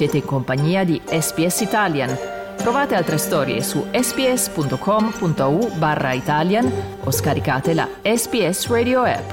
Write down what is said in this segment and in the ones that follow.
Siete in compagnia di SPS Italian. Trovate altre storie su sps.com.au barra Italian o scaricate la SPS Radio app.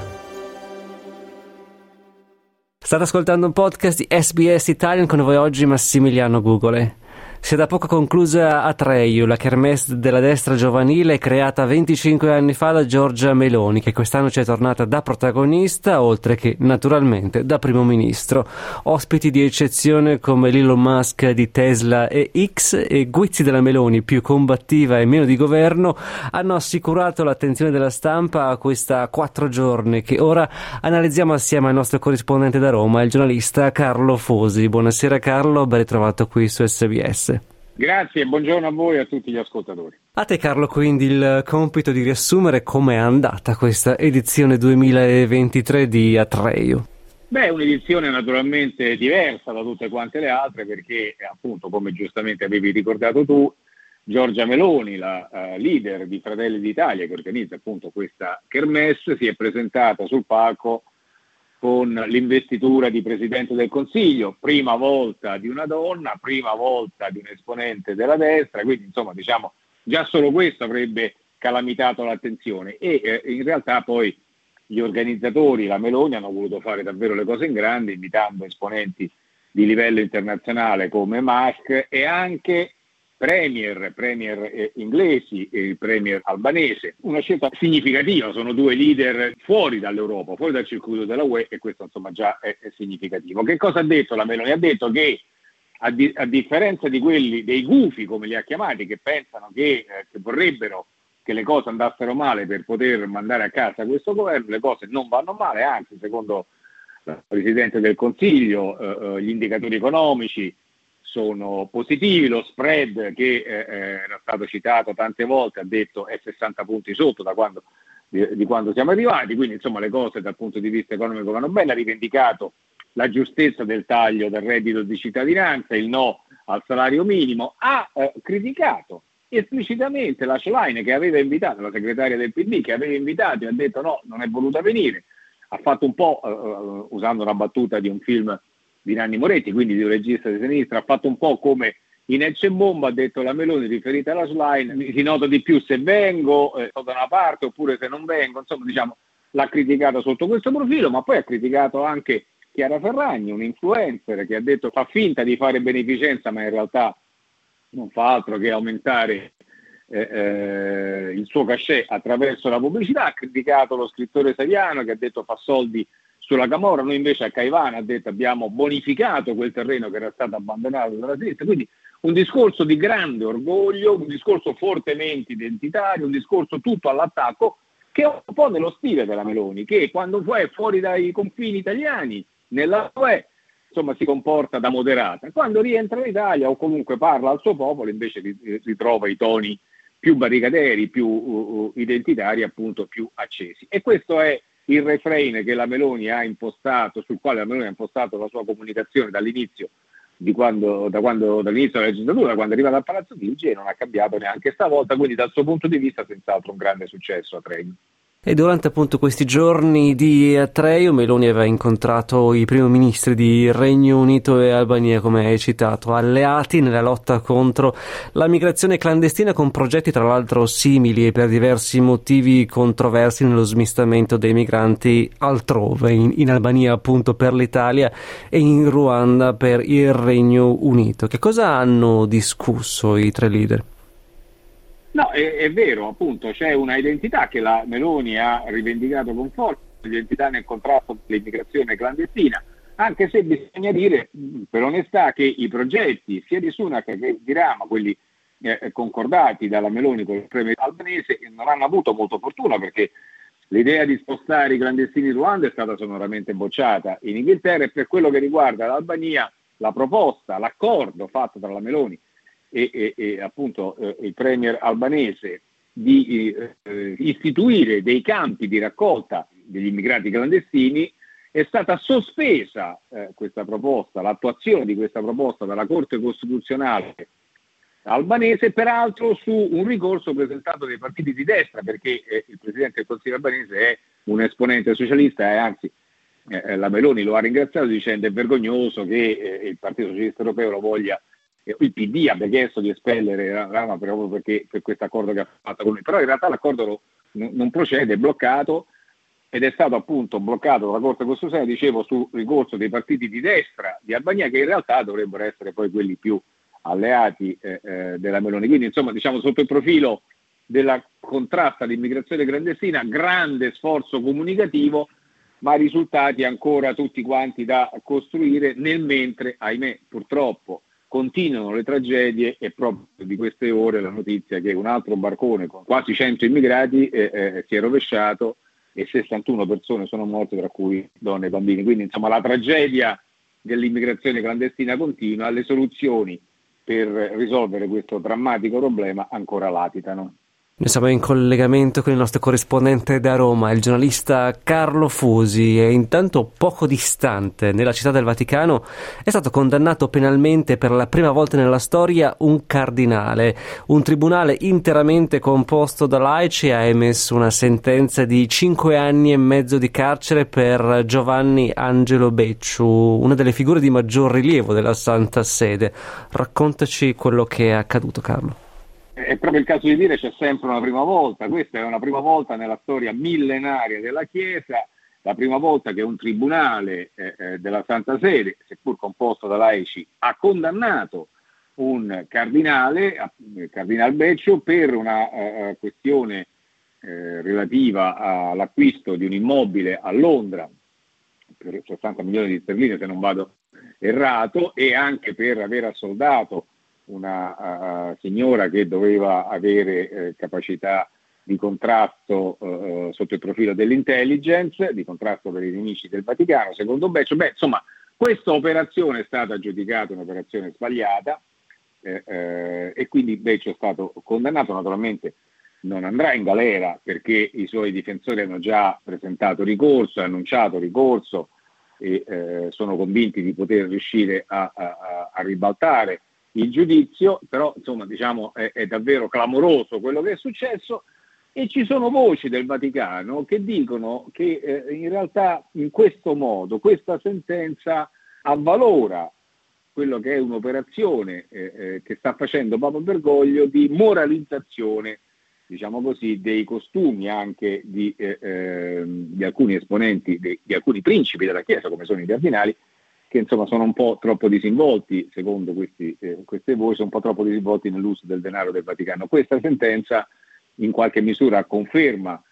State ascoltando un podcast di SBS Italian con voi oggi Massimiliano Gugole. Si è da poco conclusa a Treiu, la kermesse della destra giovanile creata 25 anni fa da Giorgia Meloni, che quest'anno ci è tornata da protagonista, oltre che naturalmente da primo ministro. Ospiti di eccezione come Elon Musk di Tesla e X e Guizzi della Meloni, più combattiva e meno di governo, hanno assicurato l'attenzione della stampa a questa quattro giorni che ora analizziamo assieme al nostro corrispondente da Roma, il giornalista Carlo Fosi. Buonasera Carlo, ben ritrovato qui su SBS. Grazie e buongiorno a voi e a tutti gli ascoltatori. A te Carlo quindi il compito di riassumere com'è andata questa edizione 2023 di Atreio. Beh, un'edizione naturalmente diversa da tutte quante le altre perché appunto come giustamente avevi ricordato tu, Giorgia Meloni, la uh, leader di Fratelli d'Italia che organizza appunto questa kermesse, si è presentata sul palco con l'investitura di Presidente del Consiglio, prima volta di una donna, prima volta di un esponente della destra, quindi insomma diciamo già solo questo avrebbe calamitato l'attenzione. E eh, in realtà poi gli organizzatori, la Meloni, hanno voluto fare davvero le cose in grande invitando esponenti di livello internazionale come Musk e anche premier, premier eh, inglesi e premier albanese. Una scelta significativa, sono due leader fuori dall'Europa, fuori dal circuito della UE e questo insomma già è, è significativo. Che cosa ha detto la Meloni? Ha detto che a, di, a, differenza di quelli, dei gufi come li ha chiamati, che pensano che, eh, che vorrebbero che le cose andassero male per poter mandare a casa questo governo, le cose non vanno male, anzi secondo il Presidente del Consiglio eh, eh, gli indicatori economici sono positivi, lo spread che eh, eh, era stato citato tante volte ha detto è 60 punti sotto da quando, di, di, quando siamo arrivati, quindi insomma le cose dal punto di vista economico vanno bene, ha rivendicato la giustezza del taglio del reddito di cittadinanza, il no al salario minimo, ha eh, criticato esplicitamente la Schlein che aveva invitato, la segretaria del PD che aveva invitato e ha detto no, non è voluta venire, ha fatto un po', eh, eh usando una battuta di un film di Nanni Moretti, quindi di un regista di sinistra, ha fatto un po' come in Ecce Bomba, ha detto la Meloni riferita alla slide, si nota di più se vengo, eh, da una parte oppure se non vengo, insomma diciamo l'ha criticata sotto questo profilo, ma poi ha criticato anche Chiara Ferragni, un influencer che ha detto fa finta di fare beneficenza ma in realtà non fa altro che aumentare eh, eh, il suo cachet attraverso la pubblicità, ha criticato lo scrittore Saviano che ha detto fa soldi sulla Camorra, noi invece a Caivano ha detto abbiamo bonificato quel terreno che era stato abbandonato dalla sinistra, quindi un discorso di grande orgoglio, un discorso fortemente identitario, un discorso tutto all'attacco che è un po' nello stile della Meloni, che quando è fuori dai confini italiani, nella UE, insomma si comporta da moderata. Quando rientra in Italia o comunque parla al suo popolo, invece ritrova i toni più barricaderi, più uh, identitari, appunto più accesi. E questo è il refrain che la Meloni ha impostato, sul quale la Meloni ha impostato la sua comunicazione dall'inizio, quando, da quando, dall'inizio della legislatura, quando è arrivata al Palazzo Chigi e non ha cambiato neanche stavolta, quindi dal suo punto di vista senz'altro un grande successo a Treni. E durante appunto questi giorni di Atreio Meloni aveva incontrato i primi ministri di Regno Unito e Albania, come hai citato, alleati nella lotta contro la migrazione clandestina con progetti tra l'altro simili e per diversi motivi controversi nello smistamento dei migranti altrove, in, in Albania appunto per l'Italia e in Ruanda per il Regno Unito. Che cosa hanno discusso i tre leader? No, è, è, vero, appunto, c'è una identità che la Meloni ha rivendicato con forza, l'identità nel contrasto all'immigrazione clandestina, anche se bisogna dire per onestà che i progetti sia di Sunak che di Rama, quelli eh, concordati dalla Meloni con il premier albanese, non hanno avuto molta fortuna perché l'idea di spostare i clandestini in Ruanda è stata sonoramente bocciata. In Inghilterra e per quello che riguarda l'Albania la proposta, l'accordo fatto tra la Meloni e, e, e appunto eh, il premier albanese di eh, istituire dei campi di raccolta degli immigrati clandestini è stata sospesa eh, questa proposta, l'attuazione di questa proposta dalla Corte Costituzionale albanese, peraltro su un ricorso presentato dai partiti di destra, perché eh, il Presidente del Consiglio albanese è un esponente socialista e anzi eh, la Meloni lo ha ringraziato dicendo è vergognoso che eh, il Partito Socialista Europeo lo voglia, eh, il PD abbia chiesto di espellere Rama proprio perché, per questo accordo che ha fatto con lui, però in realtà l'accordo lo, non procede, è bloccato ed è stato appunto bloccato dalla Corte Costituzionale, dicevo, su ricorso dei partiti di destra di Albania che in realtà dovrebbero essere poi quelli più alleati eh, eh, della Meloni. Quindi insomma diciamo sotto il profilo della contrasta all'immigrazione clandestina, grande sforzo comunicativo, ma risultati ancora tutti quanti da costruire, nel mentre, ahimè, purtroppo continuano le tragedie e proprio di queste ore la notizia che un altro barcone con quasi 100 immigrati eh, eh, si è rovesciato e 61 persone sono morte, tra cui donne e bambini. Quindi insomma la tragedia dell'immigrazione clandestina continua, le soluzioni per risolvere questo drammatico problema ancora latitano. Noi siamo in collegamento con il nostro corrispondente da Roma, il giornalista Carlo Fusi, e intanto poco distante, nella città del Vaticano, è stato condannato penalmente per la prima volta nella storia un cardinale. Un tribunale interamente composto da laici ha emesso una sentenza di cinque anni e mezzo di carcere per Giovanni Angelo Becciu, una delle figure di maggior rilievo della Santa Sede. Raccontaci quello che è accaduto, Carlo è proprio il caso di dire c'è sempre una prima volta, questa è una prima volta nella storia millenaria della Chiesa, la prima volta che un tribunale eh, eh della Santa Sede, seppur composto da laici, ha condannato un cardinale, il cardinal Beccio, per una uh, questione eh, relativa all'acquisto di un immobile a Londra per 60 milioni di sterline se non vado errato e anche per aver assoldato una uh, signora che doveva avere eh, capacità di contrasto uh, sotto il profilo dell'intelligence, di contrasto per i nemici del Vaticano, secondo Beccio. Beh, insomma, questa operazione è stata giudicata un'operazione sbagliata eh, eh, e quindi Beccio è stato condannato, naturalmente non andrà in galera perché i suoi difensori hanno già presentato ricorso, annunciato ricorso e eh, sono convinti di poter riuscire a, a, a ribaltare il giudizio, però insomma diciamo è, è davvero clamoroso quello che è successo. E ci sono voci del Vaticano che dicono che eh, in realtà in questo modo questa sentenza avvalora quello che è un'operazione eh, eh, che sta facendo Papa Bergoglio di moralizzazione, diciamo così, dei costumi anche di, eh, ehm, di alcuni esponenti, di, di alcuni principi della Chiesa, come sono i cardinali, che insomma sono un po' troppo disinvolti, secondo questi, eh, queste voci, un po' troppo disinvolti nell'uso del denaro del Vaticano. Questa sentenza in qualche misura conferma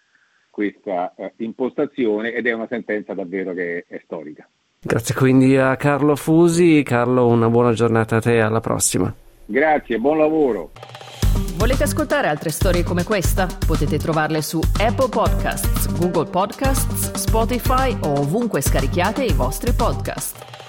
questa eh, impostazione ed è una sentenza davvero che è, è storica. Grazie quindi a Carlo Fusi. Carlo, una buona giornata a te, alla prossima. Grazie, buon lavoro. Volete ascoltare altre storie come questa? Potete trovarle su Apple Podcasts, Google Podcasts, Spotify o ovunque scarichiate i vostri podcast.